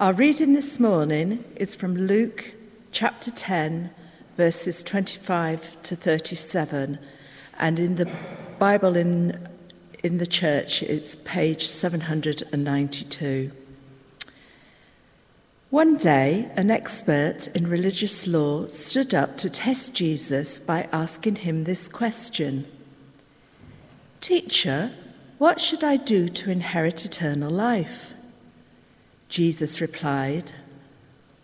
Our reading this morning is from Luke chapter 10, verses 25 to 37, and in the Bible in, in the church, it's page 792. One day, an expert in religious law stood up to test Jesus by asking him this question Teacher, what should I do to inherit eternal life? Jesus replied,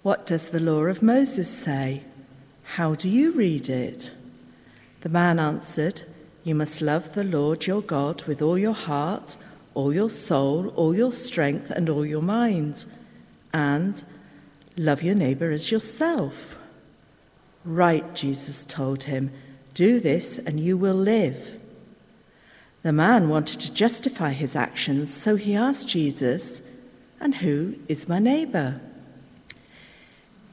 What does the law of Moses say? How do you read it? The man answered, You must love the Lord your God with all your heart, all your soul, all your strength, and all your mind, and love your neighbor as yourself. Right, Jesus told him, do this and you will live. The man wanted to justify his actions, so he asked Jesus, And who is my neighbor?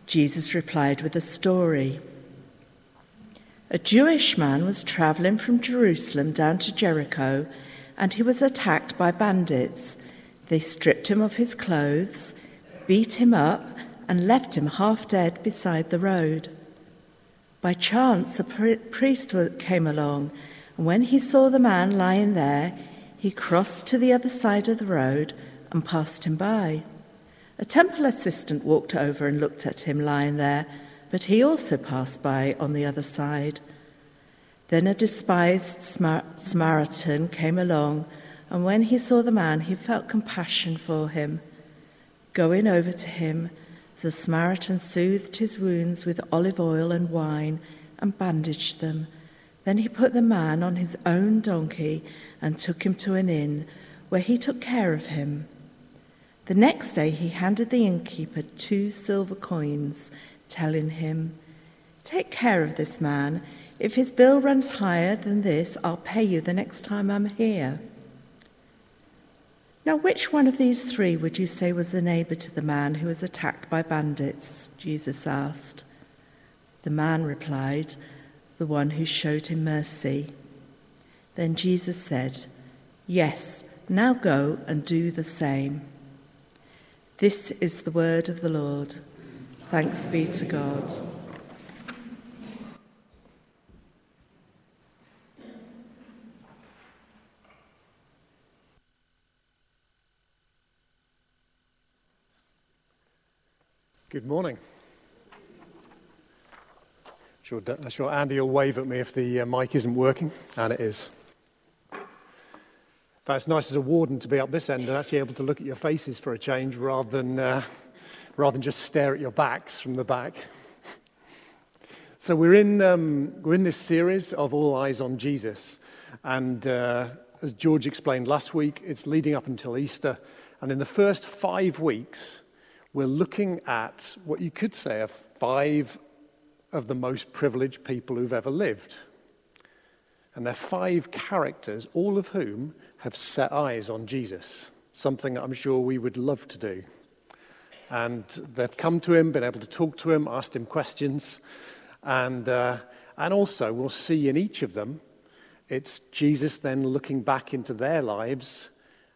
Jesus replied with a story. A Jewish man was traveling from Jerusalem down to Jericho, and he was attacked by bandits. They stripped him of his clothes, beat him up, and left him half dead beside the road. By chance, a priest came along, and when he saw the man lying there, he crossed to the other side of the road and passed him by. A temple assistant walked over and looked at him lying there, but he also passed by on the other side. Then a despised Samaritan came along, and when he saw the man, he felt compassion for him. Going over to him, the Samaritan soothed his wounds with olive oil and wine and bandaged them. Then he put the man on his own donkey and took him to an inn where he took care of him. The next day he handed the innkeeper two silver coins, telling him, Take care of this man. If his bill runs higher than this, I'll pay you the next time I'm here. Now, which one of these three would you say was the neighbor to the man who was attacked by bandits? Jesus asked. The man replied, The one who showed him mercy. Then Jesus said, Yes, now go and do the same. This is the word of the Lord. Thanks be to God. Good morning. Sure, sure Andy will wave at me if the uh, mic isn't working, and it is. But it's nice as a warden to be up this end and actually able to look at your faces for a change rather than, uh, rather than just stare at your backs from the back. So we're in, um, we're in this series of All Eyes on Jesus. And uh, as George explained last week, it's leading up until Easter. And in the first five weeks, we're looking at what you could say are five of the most privileged people who've ever lived. And they're five characters, all of whom have set eyes on Jesus, something that I'm sure we would love to do. And they've come to him, been able to talk to him, asked him questions. And, uh, and also, we'll see in each of them, it's Jesus then looking back into their lives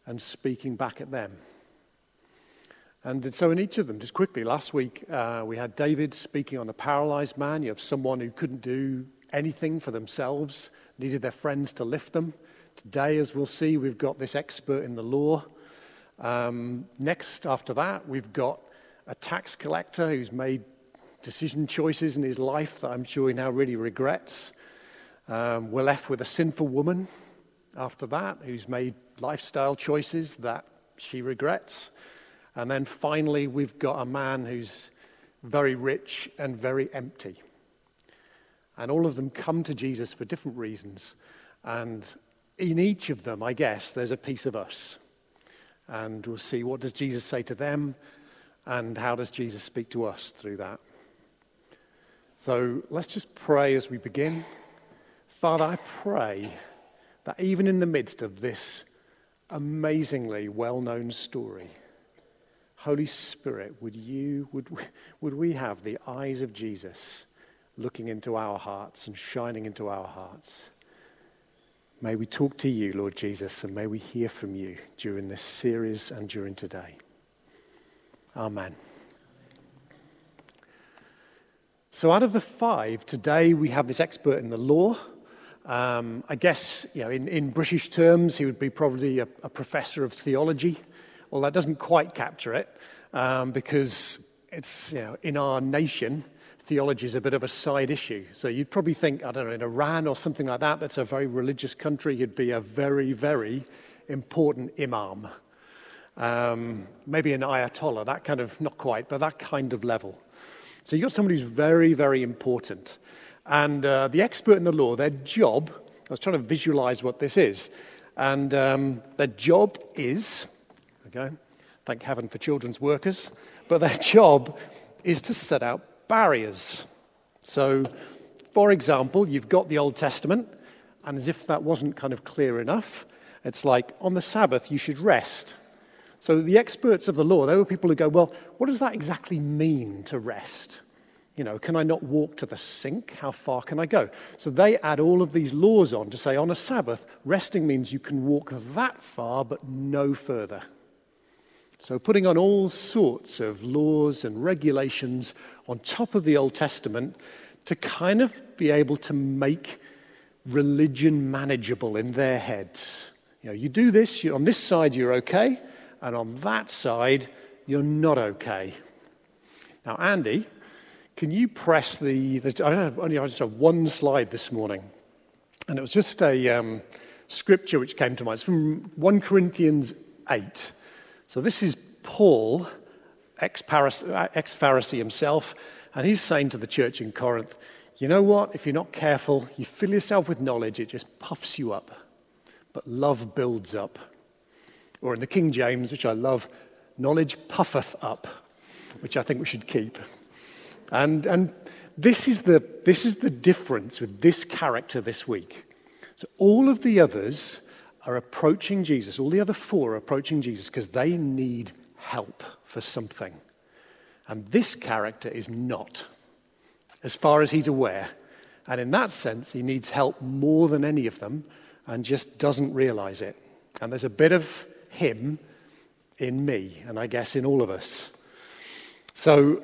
and speaking back at them. And so, in each of them, just quickly, last week uh, we had David speaking on the paralyzed man. You have someone who couldn't do anything for themselves, needed their friends to lift them. Today, as we'll see, we've got this expert in the law. Um, next, after that, we've got a tax collector who's made decision choices in his life that I'm sure he now really regrets. Um, we're left with a sinful woman after that who's made lifestyle choices that she regrets. And then finally, we've got a man who's very rich and very empty. And all of them come to Jesus for different reasons. And in each of them, I guess, there's a piece of us. And we'll see what does Jesus say to them and how does Jesus speak to us through that. So let's just pray as we begin. Father, I pray that even in the midst of this amazingly well known story, Holy Spirit, would you, would we, would we have the eyes of Jesus looking into our hearts and shining into our hearts? May we talk to you, Lord Jesus, and may we hear from you during this series and during today. Amen. So, out of the five, today we have this expert in the law. Um, I guess, you know, in, in British terms, he would be probably a, a professor of theology. Well, that doesn't quite capture it um, because it's, you know, in our nation, theology is a bit of a side issue. So you'd probably think, I don't know, in Iran or something like that, that's a very religious country, you'd be a very, very important imam. Um, maybe an ayatollah, that kind of, not quite, but that kind of level. So you've got somebody who's very, very important. And uh, the expert in the law, their job, I was trying to visualize what this is, and um, their job is, okay, thank heaven for children's workers, but their job is to set out barriers. So, for example, you've got the Old Testament, and as if that wasn't kind of clear enough, it's like on the Sabbath you should rest. So the experts of the law, they were people who go, well, what does that exactly mean to rest? You know, can I not walk to the sink? How far can I go? So they add all of these laws on to say on a Sabbath, resting means you can walk that far but no further. So putting on all sorts of laws and regulations on top of the Old Testament to kind of be able to make religion manageable in their heads. You know, you do this, on this side you're okay, and on that side you're not okay. Now, Andy, can you press the, the I have only I just have one slide this morning, and it was just a um, scripture which came to mind. It's from 1 Corinthians 8. So this is Paul, ex-Pharisee uh, himself, and he's saying to the church in Corinth, you know what? If you're not careful, you fill yourself with knowledge, it just puffs you up. But love builds up. Or in the King James, which I love, knowledge puffeth up, which I think we should keep. And, and this, is the, this is the difference with this character this week. So all of the others are approaching Jesus, all the other four are approaching Jesus because they need help for something. And this character is not, as far as he's aware. And in that sense, he needs help more than any of them and just doesn't realize it. And there's a bit of him in me, and I guess in all of us. So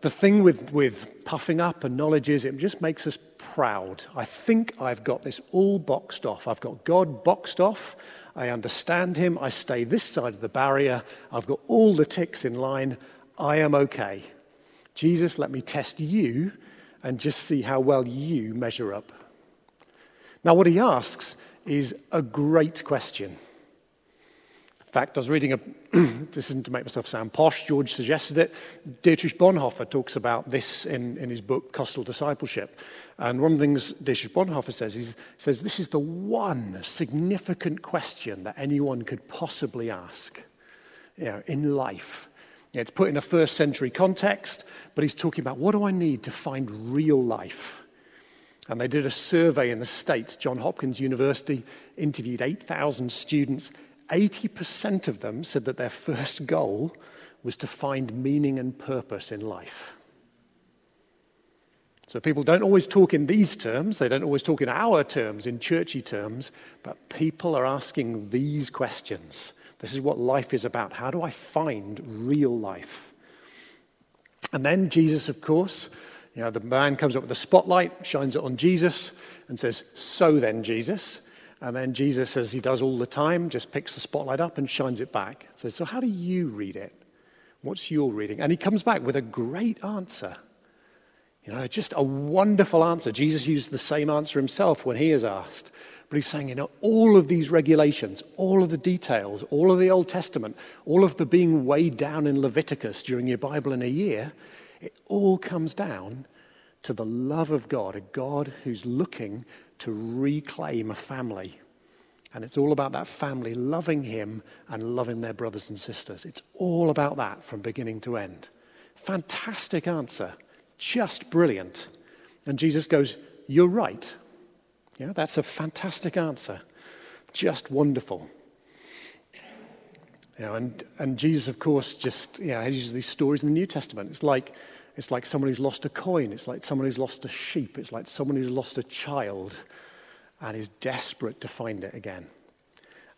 the thing with, with puffing up and knowledge is it just makes us proud. I think I've got this all boxed off. I've got God boxed off. I understand Him. I stay this side of the barrier. I've got all the ticks in line. I am okay. Jesus, let me test you and just see how well you measure up. Now, what he asks is a great question. In fact, I was reading a, this isn't to make myself sound posh, George suggested it. Dietrich Bonhoeffer talks about this in, in his book, Cost of Discipleship. And one of the things Dietrich Bonhoeffer says, he says, this is the one significant question that anyone could possibly ask you know, in life. It's put in a first century context, but he's talking about what do I need to find real life? And they did a survey in the States. John Hopkins University interviewed 8,000 students 80% of them said that their first goal was to find meaning and purpose in life. So people don't always talk in these terms, they don't always talk in our terms, in churchy terms, but people are asking these questions. This is what life is about. How do I find real life? And then Jesus, of course, you know, the man comes up with a spotlight, shines it on Jesus, and says, So then, Jesus, and then Jesus, as he does all the time, just picks the spotlight up and shines it back. Says, So, how do you read it? What's your reading? And he comes back with a great answer. You know, just a wonderful answer. Jesus used the same answer himself when he is asked. But he's saying, you know, all of these regulations, all of the details, all of the Old Testament, all of the being weighed down in Leviticus during your Bible in a year, it all comes down to the love of God, a God who's looking to reclaim a family. And it's all about that family loving him and loving their brothers and sisters. It's all about that from beginning to end. Fantastic answer. Just brilliant. And Jesus goes, You're right. Yeah, that's a fantastic answer. Just wonderful. You know, and, and Jesus, of course, just you know, uses these stories in the New Testament. It's like, it's like someone who's lost a coin. It's like someone who's lost a sheep. It's like someone who's lost a child and is desperate to find it again.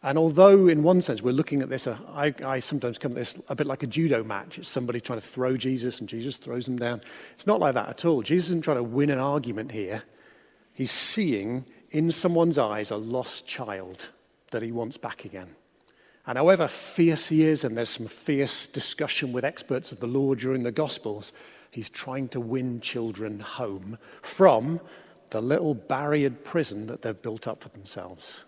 And although, in one sense, we're looking at this, uh, I, I, sometimes come at this a bit like a judo match. It's somebody trying to throw Jesus and Jesus throws them down. It's not like that at all. Jesus isn't trying to win an argument here. He's seeing in someone's eyes a lost child that he wants back again. And however fierce he is, and there's some fierce discussion with experts of the law during the Gospels, he's trying to win children home from the little barriered prison that they've built up for themselves.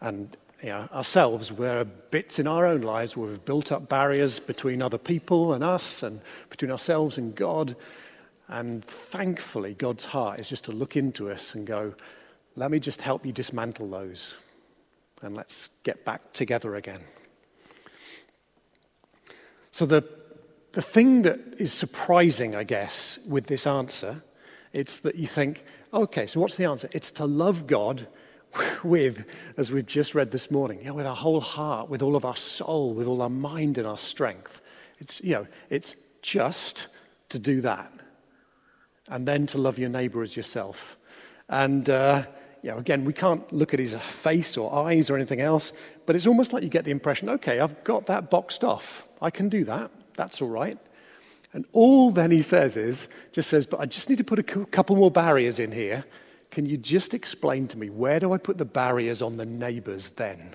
And you know, ourselves, we're bits in our own lives where we've built up barriers between other people and us, and between ourselves and God. And thankfully, God's heart is just to look into us and go, let me just help you dismantle those. And let's get back together again. So, the, the thing that is surprising, I guess, with this answer, it's that you think, okay, so what's the answer? It's to love God with, as we've just read this morning, you know, with our whole heart, with all of our soul, with all our mind and our strength. It's, you know, it's just to do that. And then to love your neighbor as yourself. And, uh, you know, again, we can't look at his face or eyes or anything else, but it's almost like you get the impression okay, I've got that boxed off. I can do that. That's all right. And all then he says is, just says, but I just need to put a couple more barriers in here can you just explain to me where do I put the barriers on the neighbors then?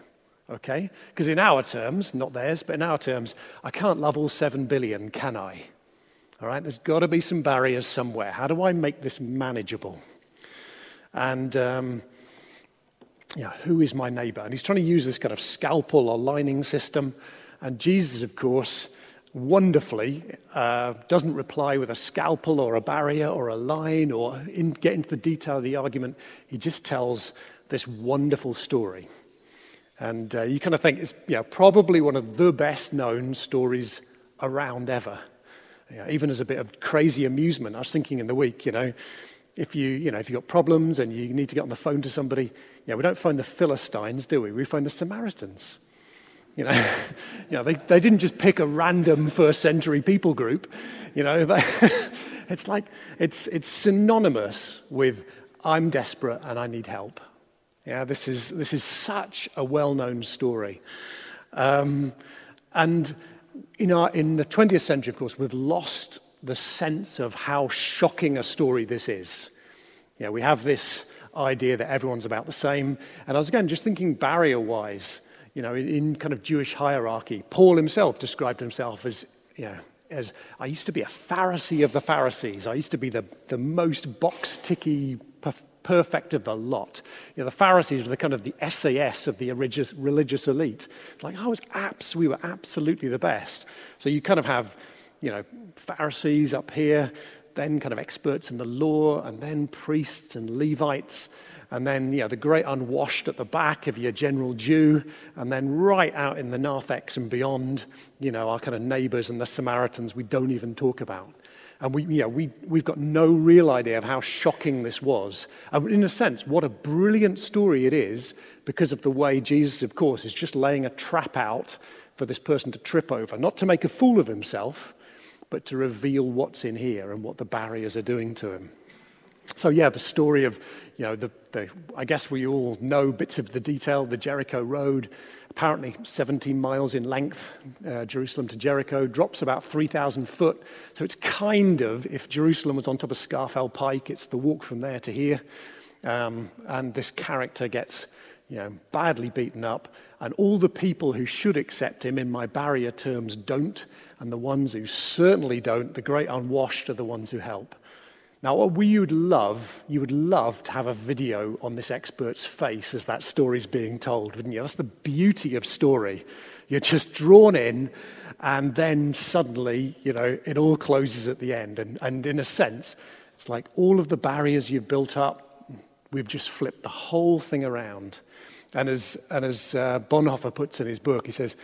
Okay? Because in our terms, not theirs, but in our terms, I can't love all seven billion, can I? All right, there's got to be some barriers somewhere. How do I make this manageable? And um, yeah, who is my neighbor? And he's trying to use this kind of scalpel or lining system. And Jesus, of course, wonderfully uh, doesn't reply with a scalpel or a barrier or a line or in, get into the detail of the argument. He just tells this wonderful story. And uh, you kind of think it's you know, probably one of the best known stories around ever. You know, even as a bit of crazy amusement, I was thinking in the week, you know, if you, you know, if you've got problems and you need to get on the phone to somebody, you know, we don't phone the Philistines, do we? We phone the Samaritans. You know, you know they, they didn't just pick a random first century people group. You know, it's like it's, it's synonymous with I'm desperate and I need help. Yeah, this is, this is such a well known story. Um, and in, our, in the 20th century, of course, we've lost the sense of how shocking a story this is. Yeah, we have this idea that everyone's about the same. And I was again just thinking barrier wise you know, in, in kind of Jewish hierarchy. Paul himself described himself as, you know, as I used to be a Pharisee of the Pharisees. I used to be the, the most box ticky perfect of the lot. You know, the Pharisees were the kind of the SAS of the religious, religious elite. Like I was abs, we were absolutely the best. So you kind of have, you know, Pharisees up here, then kind of experts in the law, and then priests and Levites, and then you know, the great unwashed at the back of your general Jew, and then right out in the narthex and beyond, you know, our kind of neighbors and the Samaritans we don't even talk about. And we, you know, we, we've got no real idea of how shocking this was. And in a sense, what a brilliant story it is because of the way Jesus, of course, is just laying a trap out for this person to trip over, not to make a fool of himself, but to reveal what's in here and what the barriers are doing to him. So, yeah, the story of, you know, the, the, I guess we all know bits of the detail. The Jericho Road, apparently 17 miles in length, uh, Jerusalem to Jericho, drops about 3,000 foot. So it's kind of, if Jerusalem was on top of Scafell Pike, it's the walk from there to here. Um, and this character gets, you know, badly beaten up. And all the people who should accept him, in my barrier terms, don't. And the ones who certainly don't, the great unwashed, are the ones who help. Now, what we would love, you would love to have a video on this expert's face as that story's being told, wouldn't you? That's the beauty of story. You're just drawn in, and then suddenly, you know, it all closes at the end. And, and in a sense, it's like all of the barriers you've built up, we've just flipped the whole thing around. And as, and as uh, Bonhoeffer puts in his book, he says,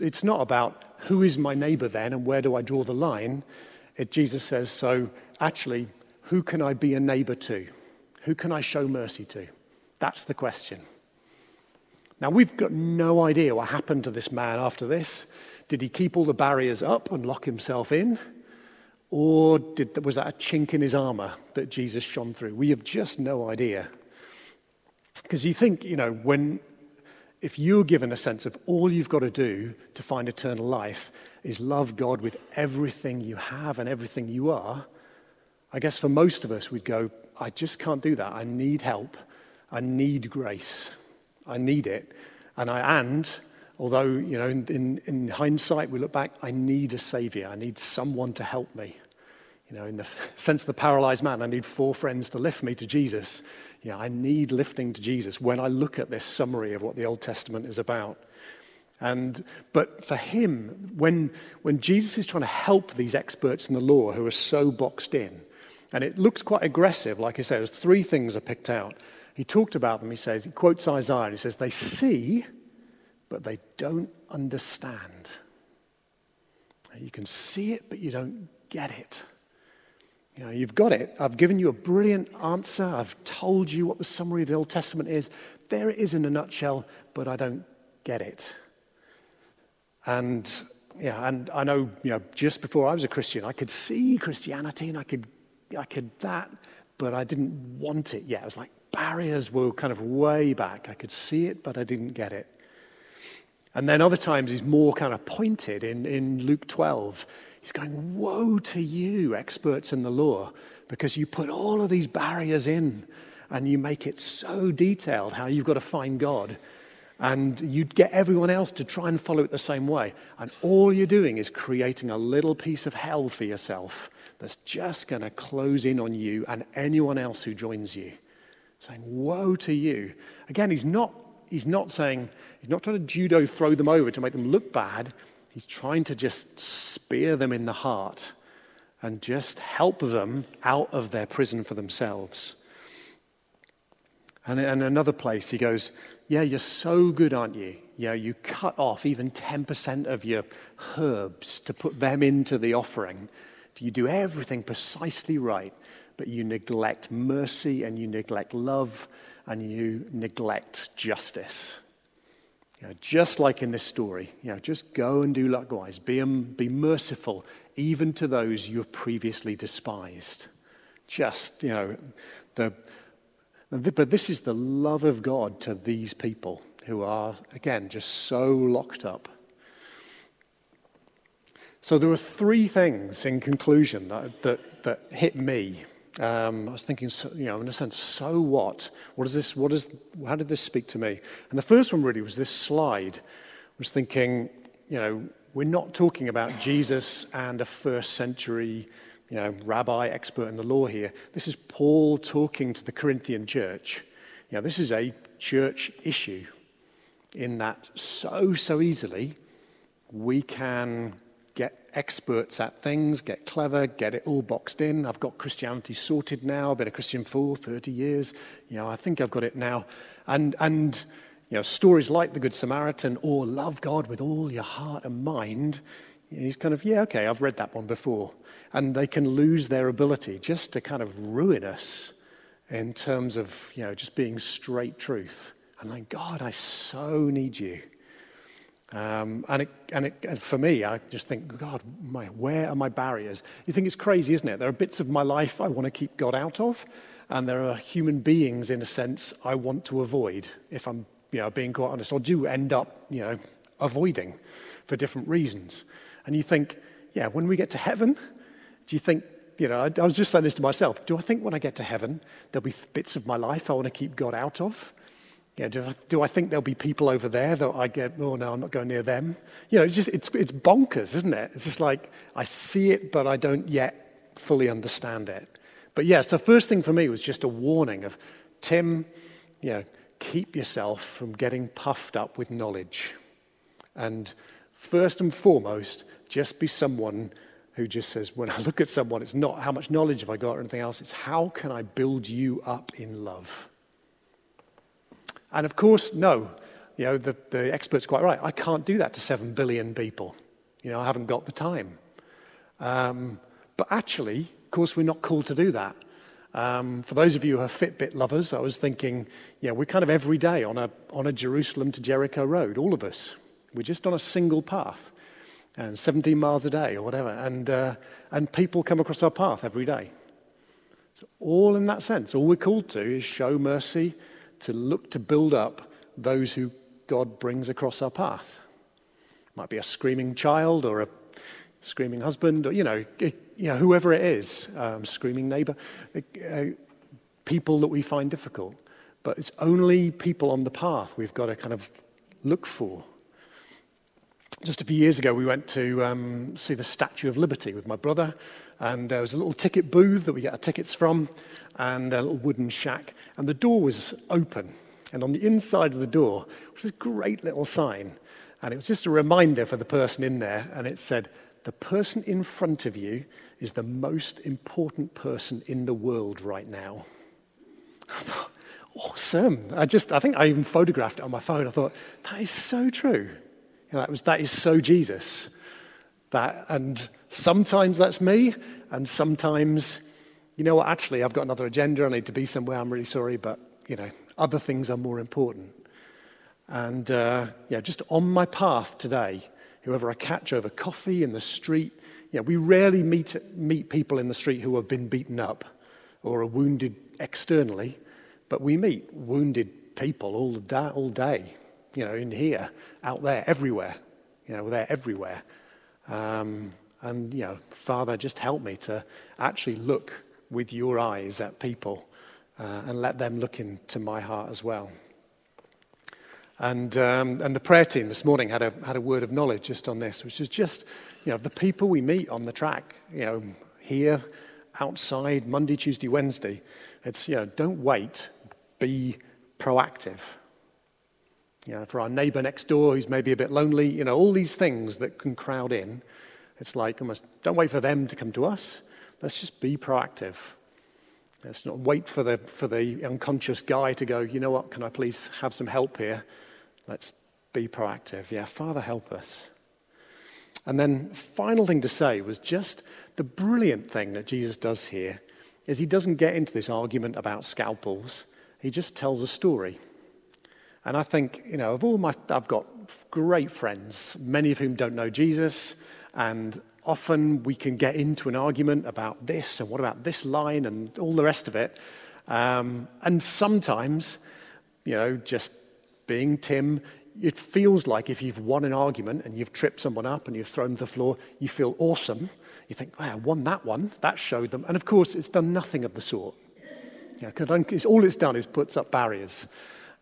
it's not about who is my neighbor then and where do I draw the line. It, Jesus says, so actually, who can I be a neighbor to? Who can I show mercy to? That's the question. Now, we've got no idea what happened to this man after this. Did he keep all the barriers up and lock himself in? Or did, was that a chink in his armor that Jesus shone through? We have just no idea. Because you think, you know, when if you're given a sense of all you've got to do to find eternal life is love God with everything you have and everything you are, I guess for most of us, we'd go, I just can't do that. I need help. I need grace. I need it. And I, and although, you know, in, in, in hindsight, we look back, I need a savior. I need someone to help me. You know, in the sense of the paralyzed man, I need four friends to lift me to Jesus. Yeah, I need lifting to Jesus when I look at this summary of what the Old Testament is about. And, but for him, when, when Jesus is trying to help these experts in the law who are so boxed in, and it looks quite aggressive. Like I said, there's three things are picked out. He talked about them. He says, he quotes Isaiah. He says, they see, but they don't understand. You can see it, but you don't get it. You know, you've got it. I've given you a brilliant answer. I've told you what the summary of the Old Testament is. There it is in a nutshell, but I don't get it. And yeah, and I know, you know, just before I was a Christian, I could see Christianity and I could I could that, but I didn't want it yet. It was like barriers were kind of way back. I could see it, but I didn't get it. And then other times he's more kind of pointed in, in Luke 12. He's going, Woe to you, experts in the law, because you put all of these barriers in and you make it so detailed how you've got to find God. And you'd get everyone else to try and follow it the same way. And all you're doing is creating a little piece of hell for yourself that's just going to close in on you and anyone else who joins you. Saying, Woe to you. Again, he's not, he's not saying, he's not trying to judo throw them over to make them look bad. He's trying to just spear them in the heart and just help them out of their prison for themselves. And in another place, he goes, Yeah, you're so good, aren't you? Yeah, you cut off even 10% of your herbs to put them into the offering. You do everything precisely right, but you neglect mercy and you neglect love and you neglect justice. You know, just like in this story, you know, just go and do likewise. Be, um, be merciful even to those you have previously despised. Just, you know, the, the, but this is the love of God to these people who are, again, just so locked up so there were three things in conclusion that, that, that hit me. Um, I was thinking, you know, in a sense, so what? What is this? What is? How did this speak to me? And the first one really was this slide. I was thinking, you know, we're not talking about Jesus and a first century, you know, rabbi expert in the law here. This is Paul talking to the Corinthian church. You know, this is a church issue in that so, so easily we can experts at things, get clever, get it all boxed in. I've got Christianity sorted now. I've been a Christian for 30 years. You know, I think I've got it now. And, and you know, stories like the Good Samaritan or love God with all your heart and mind, he's kind of, yeah, okay, I've read that one before. And they can lose their ability just to kind of ruin us in terms of, you know, just being straight truth. And like, God, I so need you. Um, and, it, and, it, and, for me, I just think, God, my, where are my barriers? You think it's crazy, isn't it? There are bits of my life I want to keep God out of, and there are human beings, in a sense, I want to avoid, if I'm you know, being quite honest, or do end up you know, avoiding for different reasons. And you think, yeah, when we get to heaven, do you think, you know, I, I was just saying this to myself, do I think when I get to heaven, there'll be bits of my life I want to keep God out of? You know, do, I, do I think there'll be people over there that I get, oh no, I'm not going near them? You know, it's just, it's, it's bonkers, isn't it? It's just like, I see it, but I don't yet fully understand it. But yes, the first thing for me was just a warning of, Tim, you know, keep yourself from getting puffed up with knowledge. And first and foremost, just be someone who just says, when I look at someone, it's not how much knowledge have I got or anything else, it's how can I build you up in love? And of course, no, you know, the, the expert's quite right. I can't do that to 7 billion people. You know, I haven't got the time. Um, but actually, of course, we're not called to do that. Um, for those of you who are Fitbit lovers, I was thinking, yeah, we're kind of every day on a, on a Jerusalem to Jericho road, all of us. We're just on a single path, and 17 miles a day or whatever. And, uh, and people come across our path every day. So, all in that sense, all we're called to is show mercy, to look to build up those who God brings across our path. It might be a screaming child or a screaming husband or, you know, it, you know whoever it is, um, screaming neighbor, uh, people that we find difficult. But it's only people on the path we've got to kind of look for. Just a few years ago, we went to um, see the Statue of Liberty with my brother, and uh, there was a little ticket booth that we get our tickets from, and a little wooden shack, and the door was open. And on the inside of the door was this great little sign, and it was just a reminder for the person in there, and it said, The person in front of you is the most important person in the world right now. Awesome. I just, I think I even photographed it on my phone. I thought, that is so true. You know, that, was, that is so Jesus. That, and sometimes that's me, and sometimes, you know what, actually, I've got another agenda. I need to be somewhere. I'm really sorry, but, you know, other things are more important. And, uh, yeah, just on my path today, whoever I catch over coffee in the street, yeah, we rarely meet, meet people in the street who have been beaten up or are wounded externally. But we meet wounded people all, day, all day, you know, in here, out there, everywhere. You know, they're everywhere. Um, and, you know, Father, just help me to actually look with your eyes at people uh, and let them look into my heart as well. And, um, and the prayer team this morning had a, had a word of knowledge just on this, which is just, you know, the people we meet on the track, you know, here, outside, Monday, Tuesday, Wednesday. It's, you know, don't wait be proactive. You know, for our neighbor next door who's maybe a bit lonely, you know, all these things that can crowd in. It's like almost don't wait for them to come to us. Let's just be proactive. Let's not wait for the, for the unconscious guy to go, you know what, can I please have some help here? Let's be proactive. Yeah, Father, help us. And then, final thing to say was just the brilliant thing that Jesus does here is he doesn't get into this argument about scalpels. He just tells a story. And I think, you know, of all my, I've got great friends, many of whom don't know Jesus, and often we can get into an argument about this and what about this line and all the rest of it. Um, and sometimes, you know, just being Tim, it feels like if you've won an argument and you've tripped someone up and you've thrown them to the floor, you feel awesome. You think, wow, I won that one. That showed them. And of course, it's done nothing of the sort. You know, all it's done is puts up barriers.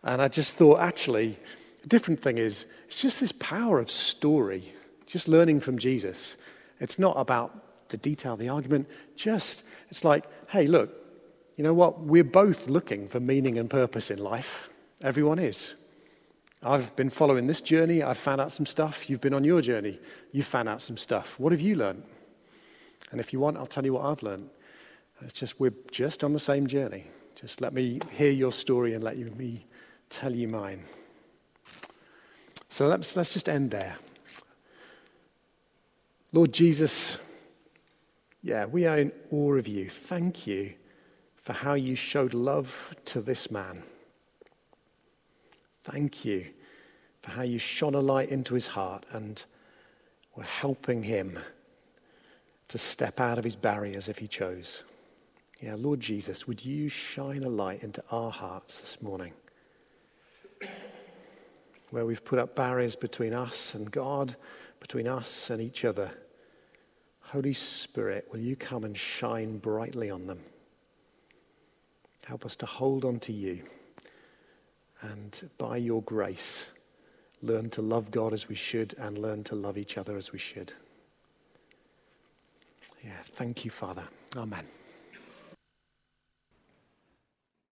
And I just thought, actually, a different thing is, it's just this power of story, just learning from Jesus. It's not about the detail the argument, just, it's like, hey, look, you know what? We're both looking for meaning and purpose in life. Everyone is. I've been following this journey. I've found out some stuff. You've been on your journey. You've found out some stuff. What have you learned? And if you want, I'll tell you what I've learned. It's just, we're just on the same journey. Just let me hear your story and let you, me tell you mine. So let's, let's just end there. Lord Jesus, yeah, we are in awe of you. Thank you for how you showed love to this man. Thank you for how you shone a light into his heart and were helping him to step out of his barriers if he chose. Yeah, Lord Jesus, would you shine a light into our hearts this morning? Where we've put up barriers between us and God, between us and each other. Holy Spirit, will you come and shine brightly on them? Help us to hold on to you and by your grace, learn to love God as we should and learn to love each other as we should. Yeah, thank you, Father. Amen.